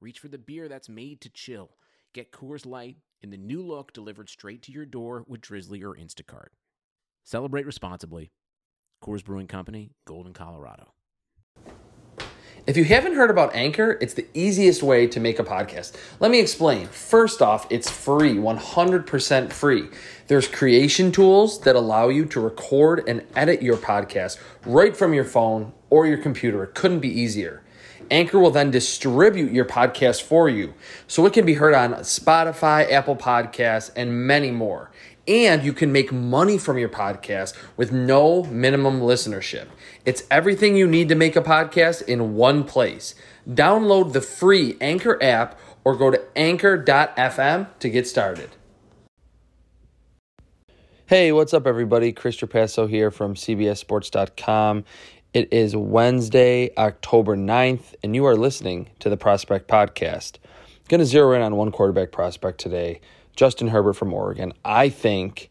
reach for the beer that's made to chill. Get Coors Light in the new look delivered straight to your door with Drizzly or Instacart. Celebrate responsibly. Coors Brewing Company, Golden, Colorado. If you haven't heard about Anchor, it's the easiest way to make a podcast. Let me explain. First off, it's free, 100% free. There's creation tools that allow you to record and edit your podcast right from your phone or your computer. It couldn't be easier. Anchor will then distribute your podcast for you so it can be heard on Spotify, Apple Podcasts, and many more. And you can make money from your podcast with no minimum listenership. It's everything you need to make a podcast in one place. Download the free Anchor app or go to anchor.fm to get started. Hey, what's up, everybody? Chris Trapasso here from CBSSports.com. It is Wednesday, October 9th, and you are listening to the Prospect Podcast. going to zero in on one quarterback prospect today, Justin Herbert from Oregon. I think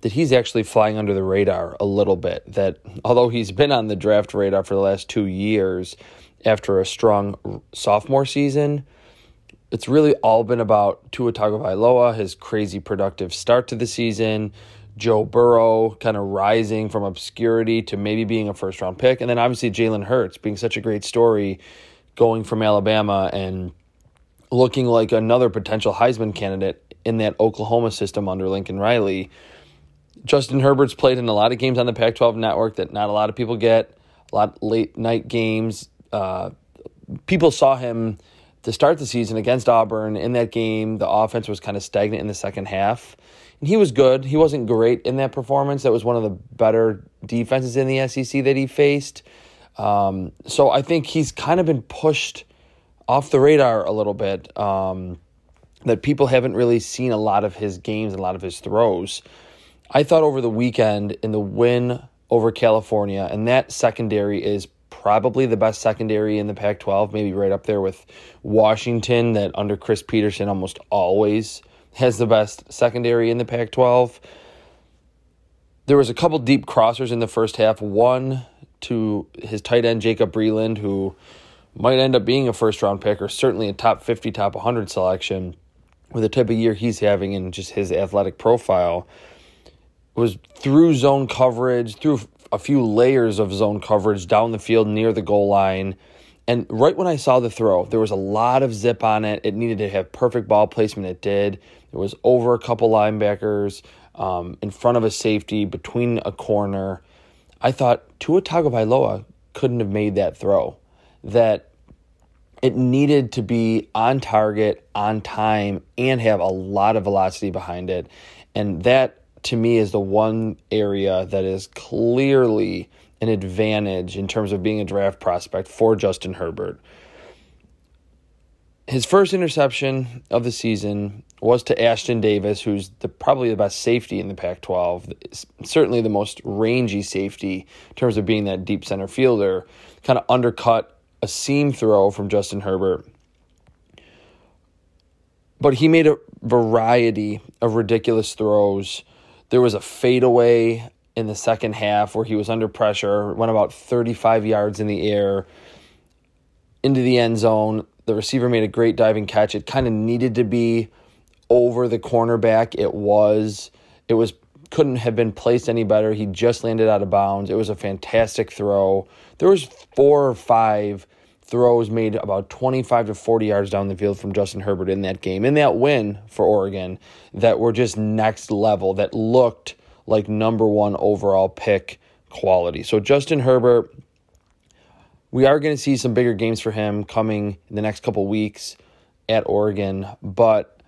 that he's actually flying under the radar a little bit. That although he's been on the draft radar for the last two years after a strong sophomore season, it's really all been about Tua Tagovailoa, his crazy productive start to the season, Joe Burrow kind of rising from obscurity to maybe being a first round pick. And then obviously Jalen Hurts being such a great story going from Alabama and looking like another potential Heisman candidate in that Oklahoma system under Lincoln Riley. Justin Herbert's played in a lot of games on the Pac 12 network that not a lot of people get, a lot late night games. Uh, people saw him to start the season against Auburn. In that game, the offense was kind of stagnant in the second half he was good. He wasn't great in that performance. That was one of the better defenses in the SEC that he faced. Um, so I think he's kind of been pushed off the radar a little bit. Um, that people haven't really seen a lot of his games, a lot of his throws. I thought over the weekend in the win over California, and that secondary is probably the best secondary in the Pac 12, maybe right up there with Washington, that under Chris Petersen almost always has the best secondary in the Pac 12. There was a couple deep crossers in the first half. One to his tight end, Jacob Breeland, who might end up being a first round pick or certainly a top 50, top 100 selection with the type of year he's having and just his athletic profile. Was through zone coverage, through a few layers of zone coverage down the field near the goal line and right when I saw the throw, there was a lot of zip on it. It needed to have perfect ball placement. It did. It was over a couple linebackers, um, in front of a safety, between a corner. I thought Tua Tagovailoa couldn't have made that throw. That it needed to be on target, on time, and have a lot of velocity behind it. And that, to me, is the one area that is clearly an advantage in terms of being a draft prospect for Justin Herbert. His first interception of the season was to Ashtyn Davis, who's the, probably the best safety in the Pac 12, certainly the most rangy safety in terms of being that deep center fielder, kind of undercut a seam throw from Justin Herbert. But he made a variety of ridiculous throws. There was a fadeaway in the second half where he was under pressure, went about 35 yards in the air into the end zone. The receiver made a great diving catch. It kind of needed to be over the cornerback. It was. It was couldn't have been placed any better. He just landed out of bounds. It was a fantastic throw. There was four or five throws made about 25 to 40 yards down the field from Justin Herbert in that game. In that win for Oregon that were just next level that looked like number one overall pick quality. So Justin Herbert, we are going to see some bigger games for him coming in the next couple weeks at Oregon, but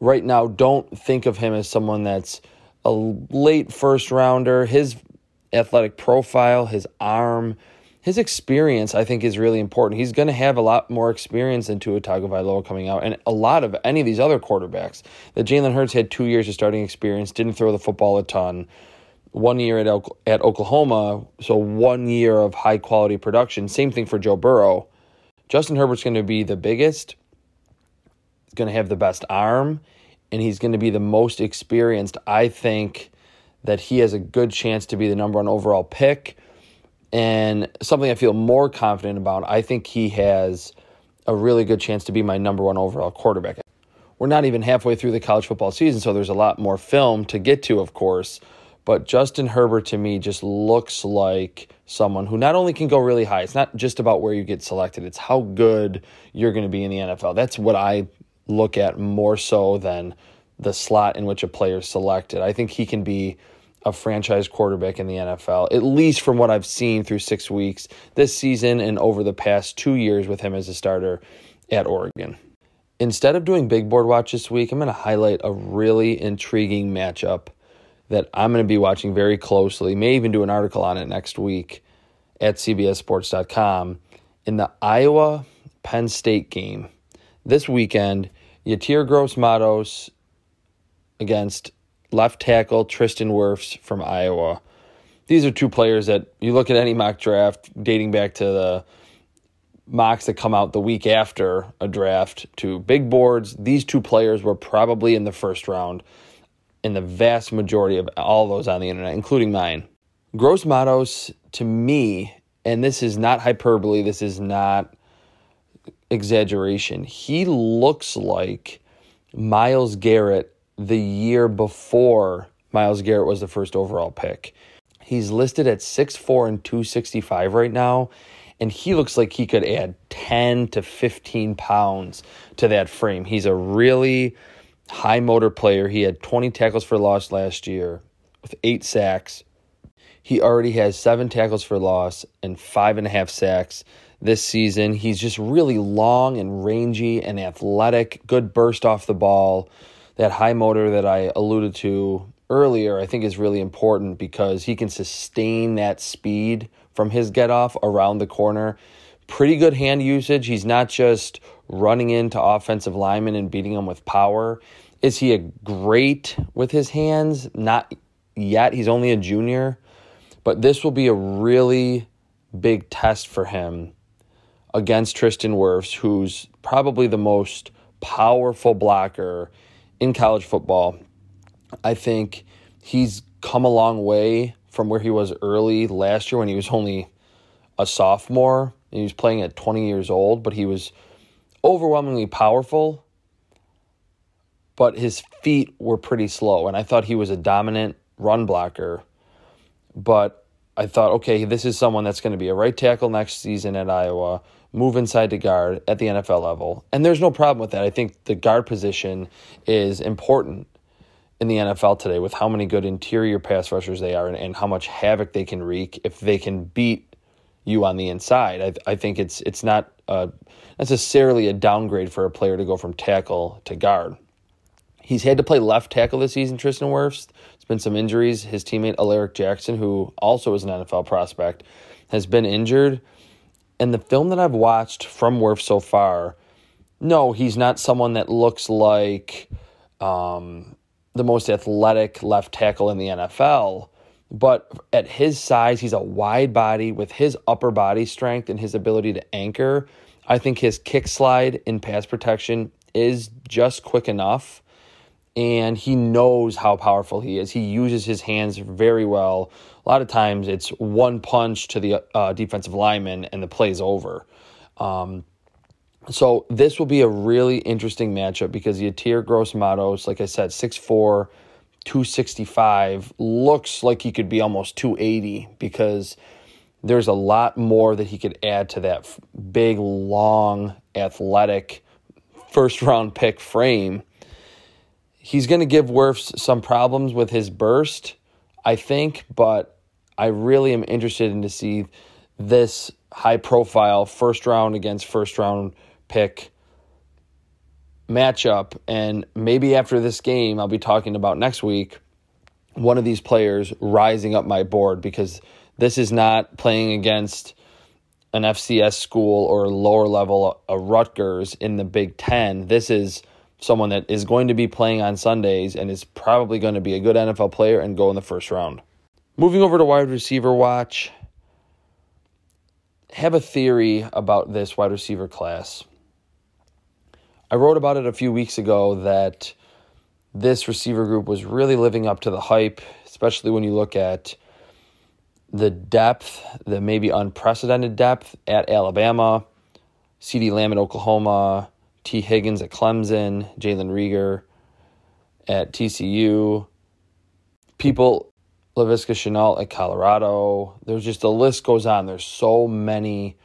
right now don't think of him as someone that's a late first rounder. His athletic profile, his arm, his experience, I think, is really important. He's going to have a lot more experience than Tua Tagovailoa coming out, and a lot of any of these other quarterbacks. That Jalen Hurts had two years of starting experience, didn't throw the football a ton. One year at at Oklahoma, so one year of high quality production. Same thing for Joe Burrow. Justin Herbert's going to be the biggest. He's going to have the best arm, and he's going to be the most experienced. I think that he has a good chance to be the number one overall pick and something I feel more confident about, I think he has a really good chance to be my number one overall quarterback. We're not even halfway through the college football season, so there's a lot more film to get to, of course. But Justin Herbert to me just looks like someone who not only can go really high, it's not just about where you get selected, it's how good you're going to be in the NFL. That's what I look at more so than the slot in which a player is selected. I think he can be a franchise quarterback in the NFL, at least from what I've seen through six weeks this season and over the past two years with him as a starter at Oregon. Instead of doing big board watch this week, I'm going to highlight a really intriguing matchup that I'm going to be watching very closely. May even do an article on it next week at CBSSports.com in the Iowa Penn State game this weekend. Yetur Gross Matos against left tackle Tristan Wirfs from Iowa. These are two players that you look at any mock draft dating back to the mocks that come out the week after a draft to big boards. These two players were probably in the first round in the vast majority of all those on the internet, including mine. Gross Matos, to me, and this is not hyperbole, this is not exaggeration, he looks like Myles Garrett the year before Myles Garrett was the first overall pick. He's listed at 6'4 and 265 right now, and he looks like he could add 10 to 15 pounds to that frame. He's a really high motor player. He had 20 tackles for loss last year with eight sacks. He already has seven tackles for loss and five and a half sacks this season. He's just really long and rangy and athletic, good burst off the ball that high motor that I alluded to earlier, I think is really important because he can sustain that speed from his get off around the corner. Pretty good hand usage. He's not just running into offensive linemen and beating them with power. Is he a great with his hands? Not yet. He's only a junior. But this will be a really big test for him against Tristan Wirfs, who's probably the most powerful blocker in college football. I think he's come a long way from where he was early last year when he was only a sophomore and he was playing at 20 years old, but he was overwhelmingly powerful. But his feet were pretty slow, and I thought he was a dominant run blocker. But I thought, okay, this is someone that's going to be a right tackle next season at Iowa move inside to guard at the NFL level. And there's no problem with that. I think the guard position is important in the NFL today with how many good interior pass rushers they are and, and how much havoc they can wreak if they can beat you on the inside. I, I think it's it's not uh, necessarily a downgrade for a player to go from tackle to guard. He's had to play left tackle this season, Tristan Wirfs. It's been some injuries. His teammate, Alaric Jackson, who also is an NFL prospect, has been injured. And the film that I've watched from Wirf so far, no, he's not someone that looks like um, the most athletic left tackle in the NFL. But at his size, he's a wide body with his upper body strength and his ability to anchor. I think his kick slide in pass protection is just quick enough. And he knows how powerful he is. He uses his hands very well a lot of times it's one punch to the uh, defensive lineman and the play's over. Um, so this will be a really interesting matchup because Yetur Gross Matos, like I said, 6'4", 265, looks like he could be almost 280 because there's a lot more that he could add to that big, long, athletic first round pick frame. He's going to give Wirfs some problems with his burst, I think, but I really am interested in to see this high profile first round against first round pick matchup. And maybe after this game, I'll be talking about next week one of these players rising up my board because this is not playing against an FCS school or lower level, a Rutgers in the Big Ten. This is someone that is going to be playing on Sundays and is probably going to be a good NFL player and go in the first round. Moving over to wide receiver watch, have a theory about this wide receiver class. I wrote about it a few weeks ago that this receiver group was really living up to the hype, especially when you look at the depth, the maybe unprecedented depth at Alabama, CeeDee Lamb at Oklahoma, Tee Higgins at Clemson, Jalen Reagor at TCU, people, Laviska Shenault at Colorado. There's just the list goes on. There's so many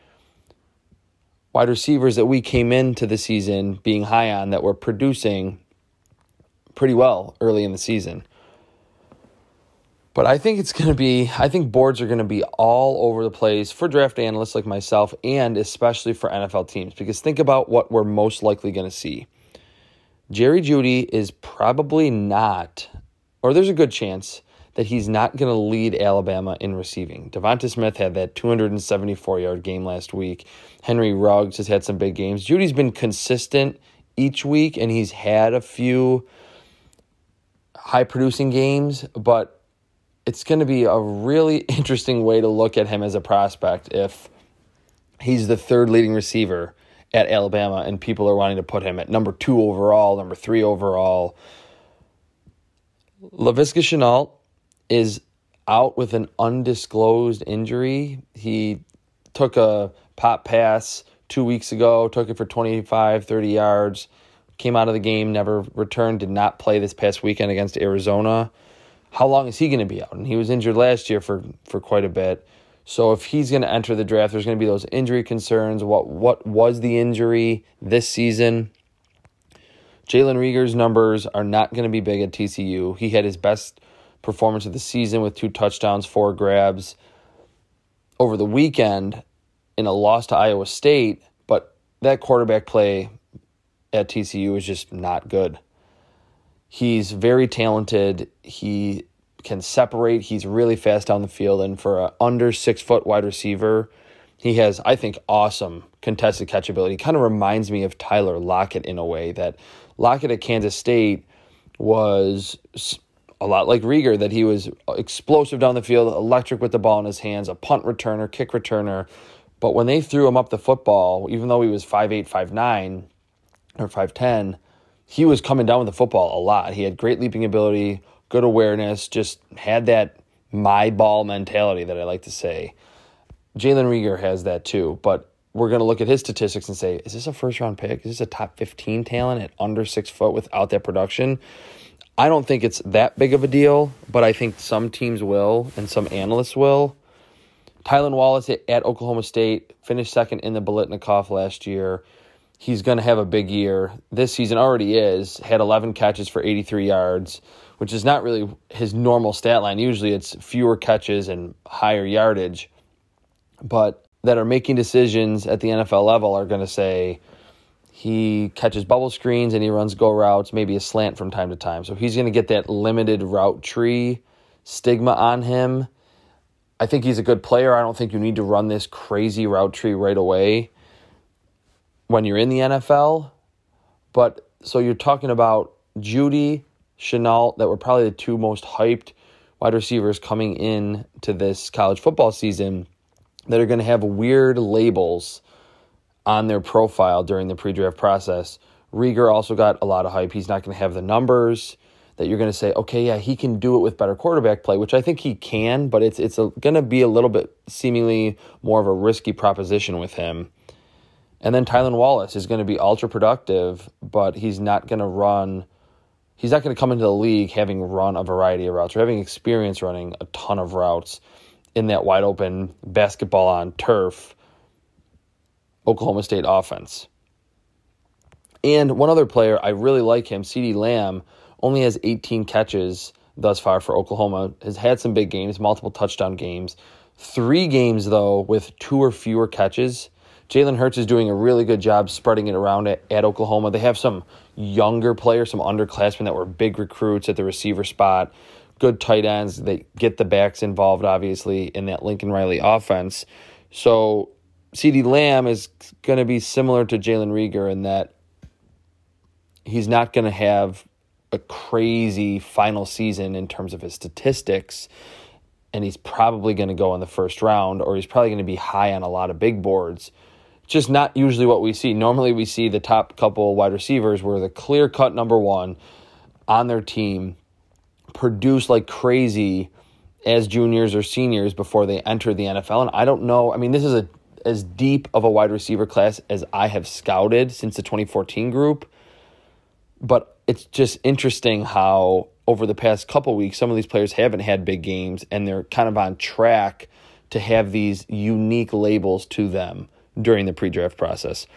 wide receivers that we came into the season being high on that were producing pretty well early in the season. But I think it's going to be, I think boards are going to be all over the place for draft analysts like myself and especially for NFL teams because think about what we're most likely going to see. Jerry Jeudy is probably not, or there's a good chance that he's not going to lead Alabama in receiving. DeVonta Smith had that 274 yard game last week. Henry Ruggs has had some big games. Jeudy's been consistent each week and he's had a few high producing games, but it's going to be a really interesting way to look at him as a prospect if he's the third leading receiver at Alabama and people are wanting to put him at number two overall, number three overall. Laviska Shenault is out with an undisclosed injury. He took a pop pass two weeks ago, took it for 25, 30 yards, came out of the game, never returned, did not play this past weekend against Arizona how long is he going to be out? And he was injured last year for, for quite a bit. So if he's going to enter the draft, there's going to be those injury concerns. What what was the injury this season? Jalen Reagor's numbers are not going to be big at TCU. He had his best performance of the season with two touchdowns, four grabs over the weekend in a loss to Iowa State, but that quarterback play at TCU is just not good. He's very talented. He can separate. He's really fast down the field. And for an under six foot wide receiver, he has, I think, awesome contested catch ability. Kind of reminds me of Tyler Lockett in a way that Lockett at Kansas State was a lot like Reagor, that he was explosive down the field, electric with the ball in his hands, a punt returner, kick returner. But when they threw him up the football, even though he was 5'8, 5'9 or 5'10, he was coming down with the football a lot. He had great leaping ability, good awareness, just had that my ball mentality that I like to say. Jalen Reagor has that too, but we're going to look at his statistics and say, is this a first round pick? Is this a top 15 talent at under six foot without that production? I don't think it's that big of a deal, but I think some teams will and some analysts will. Tylan Wallace at Oklahoma State finished second in the Biletnikoff last year he's going to have a big year. This season already is. Had 11 catches for 83 yards, which is not really his normal stat line. Usually it's fewer catches and higher yardage. But that are making decisions at the NFL level are going to say he catches bubble screens and he runs go routes, maybe a slant from time to time. So he's going to get that limited route tree stigma on him. I think he's a good player. I don't think you need to run this crazy route tree right away when you're in the NFL. But so you're talking about Jeudy, Shenault, that were probably the two most hyped wide receivers coming in to this college football season that are going to have weird labels on their profile during the pre-draft process. Reagor also got a lot of hype. He's not going to have the numbers that you're going to say, okay, yeah, he can do it with better quarterback play, which I think he can, but it's it's going to be a little bit seemingly more of a risky proposition with him. And then Tylan Wallace is going to be ultra productive, but he's not going to run. He's not going to come into the league having run a variety of routes or having experience running a ton of routes in that wide open basketball on turf Oklahoma State offense. And one other player, I really like him, CeeDee Lamb, only has 18 catches thus far for Oklahoma, has had some big games, multiple touchdown games. Three games, though, with two or fewer catches Jalen Hurts is doing a really good job spreading it around at, at Oklahoma. They have some younger players, some underclassmen that were big recruits at the receiver spot, good tight ends. They get the backs involved, obviously, in that Lincoln Riley offense. So CeeDee Lamb is going to be similar to Jalen Reagor in that he's not going to have a crazy final season in terms of his statistics. And he's probably going to go in the first round, or he's probably going to be high on a lot of big boards. Just not usually what we see. Normally, we see the top couple wide receivers were the clear cut number one on their team, produce like crazy as juniors or seniors before they enter the NFL. And I don't know. I mean, this is a as deep of a wide receiver class as I have scouted since the 2014 group. But it's just interesting how over the past couple weeks, some of these players haven't had big games and they're kind of on track to have these unique labels to them during the pre draft process.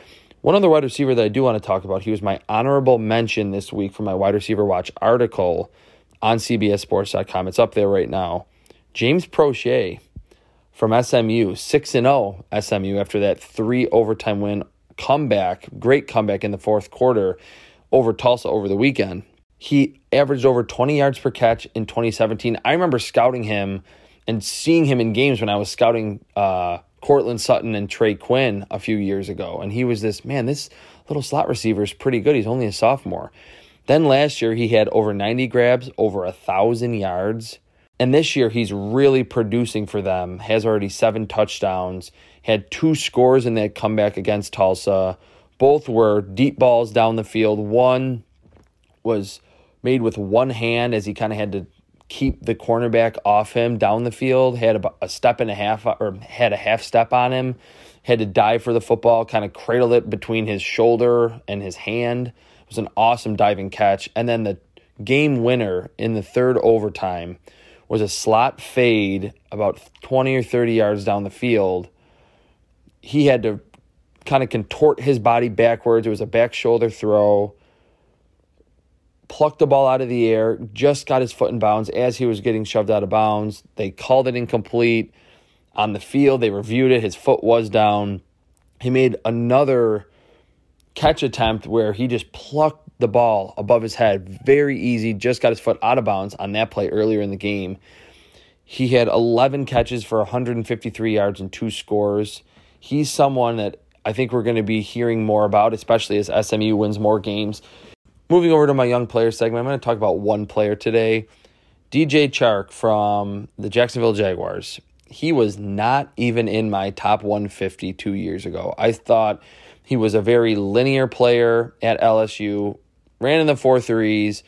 One other wide receiver that I do want to talk about, he was my honorable mention this week for my wide receiver watch article on CBSSports.com. It's up there right now. James Proche from SMU, 6 0 SMU after that three overtime win comeback, great comeback in the fourth quarter over Tulsa over the weekend. He averaged over 20 yards per catch in 2017. I remember scouting him and seeing him in games when I was scouting uh, Courtland Sutton and Trey Quinn a few years ago. And he was this, man, this little slot receiver is pretty good. He's only a sophomore. Then last year, he had over 90 grabs, over a 1,000 yards. And this year, he's really producing for them. Has already seven touchdowns, had two scores in that comeback against Tulsa. Both were deep balls down the field. One was made with one hand as he kind of had to keep the cornerback off him down the field. Had a step and a half, or had a half step on him. Had to dive for the football, kind of cradle it between his shoulder and his hand. It was an awesome diving catch. And then the game winner in the third overtime was a slot fade about 20 or 30 yards down the field. He had to kind of contort his body backwards. It was a back shoulder throw. Plucked the ball out of the air, just got his foot in bounds as he was getting shoved out of bounds. They called it incomplete. On the field, they reviewed it. His foot was down. He made another catch attempt where he just plucked the ball above his head. Very easy, just got his foot out of bounds on that play earlier in the game. He had 11 catches for 153 yards and two scores. He's someone that I think we're going to be hearing more about, especially as SMU wins more games. Moving over to my young player segment, I'm going to talk about one player today DJ Chark from the Jacksonville Jaguars. He was not even in my top 150 two years ago. I thought he was a very linear player at LSU, ran in the four threes,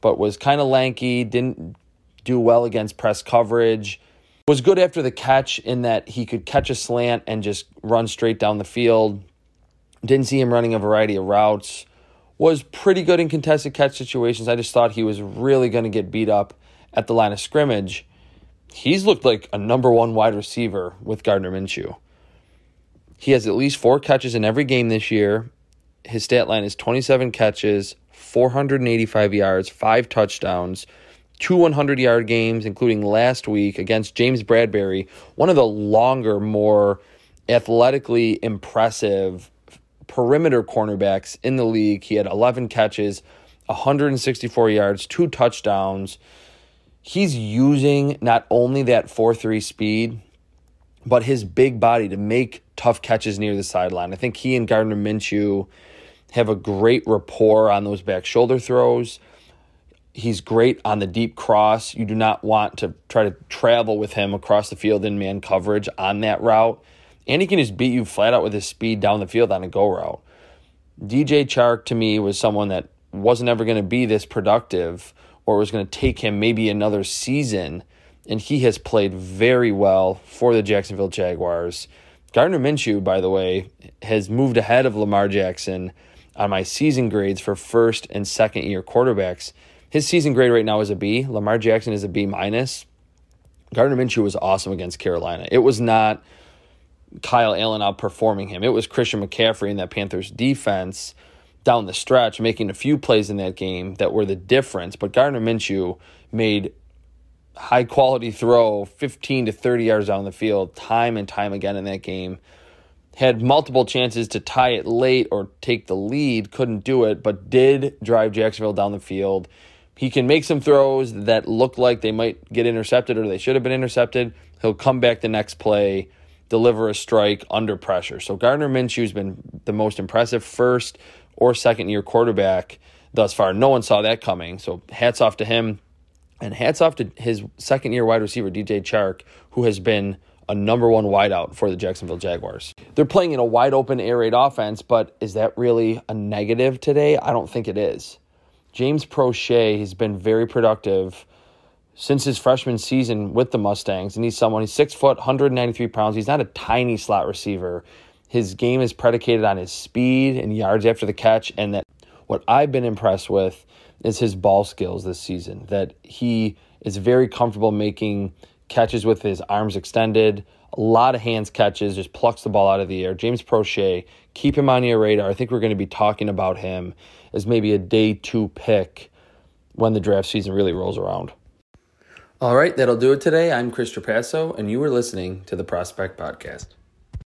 but was kind of lanky, didn't do well against press coverage was good after the catch in that he could catch a slant and just run straight down the field. Didn't see him running a variety of routes. Was pretty good in contested catch situations. I just thought he was really going to get beat up at the line of scrimmage. He's looked like a number one wide receiver with Gardner Minshew. He has at least four catches in every game this year. His stat line is 27 catches, 485 yards, five touchdowns two 100 yard games, including last week against James Bradberry, one of the longer, more athletically impressive perimeter cornerbacks in the league. He had 11 catches, 164 yards, two touchdowns. He's using not only that 4 3 speed, but his big body to make tough catches near the sideline. I think he and Gardner Minshew have a great rapport on those back shoulder throws. He's great on the deep cross. You do not want to try to travel with him across the field in man coverage on that route. And he can just beat you flat out with his speed down the field on a go route. DJ Chark to me was someone that wasn't ever going to be this productive or was going to take him maybe another season. And he has played very well for the Jacksonville Jaguars. Gardner Minshew, by the way, has moved ahead of Lamar Jackson on my season grades for first and second year quarterbacks. His season grade right now is a B. Lamar Jackson is a B minus. Gardner Minshew was awesome against Carolina. It was not Kyle Allen outperforming him. It was Christian McCaffrey in that Panthers defense down the stretch, making a few plays in that game that were the difference. But Gardner Minshew made high quality throw 15 to 30 yards down the field time and time again in that game. Had multiple chances to tie it late or take the lead, couldn't do it, but did drive Jacksonville down the field he can make some throws that look like they might get intercepted or they should have been intercepted. He'll come back the next play, deliver a strike under pressure. So Gardner Minshew has been the most impressive first or second year quarterback thus far. No one saw that coming. So hats off to him. And hats off to his second year wide receiver, DJ Chark, who has been a number one wideout for the Jacksonville Jaguars. They're playing in a wide open air raid offense, but is that really a negative today? I don't think it is. James Proche has been very productive since his freshman season with the Mustangs, and he's someone he's six foot, 193 pounds. He's not a tiny slot receiver. His game is predicated on his speed and yards after the catch, and that what I've been impressed with is his ball skills this season. That he is very comfortable making catches with his arms extended, a lot of hands catches, just plucks the ball out of the air. James Proche, keep him on your radar. I think we're going to be talking about him as maybe a day two pick when the draft season really rolls around. All right, that'll do it today. I'm Chris Trapasso, and you are listening to the Prospect Podcast.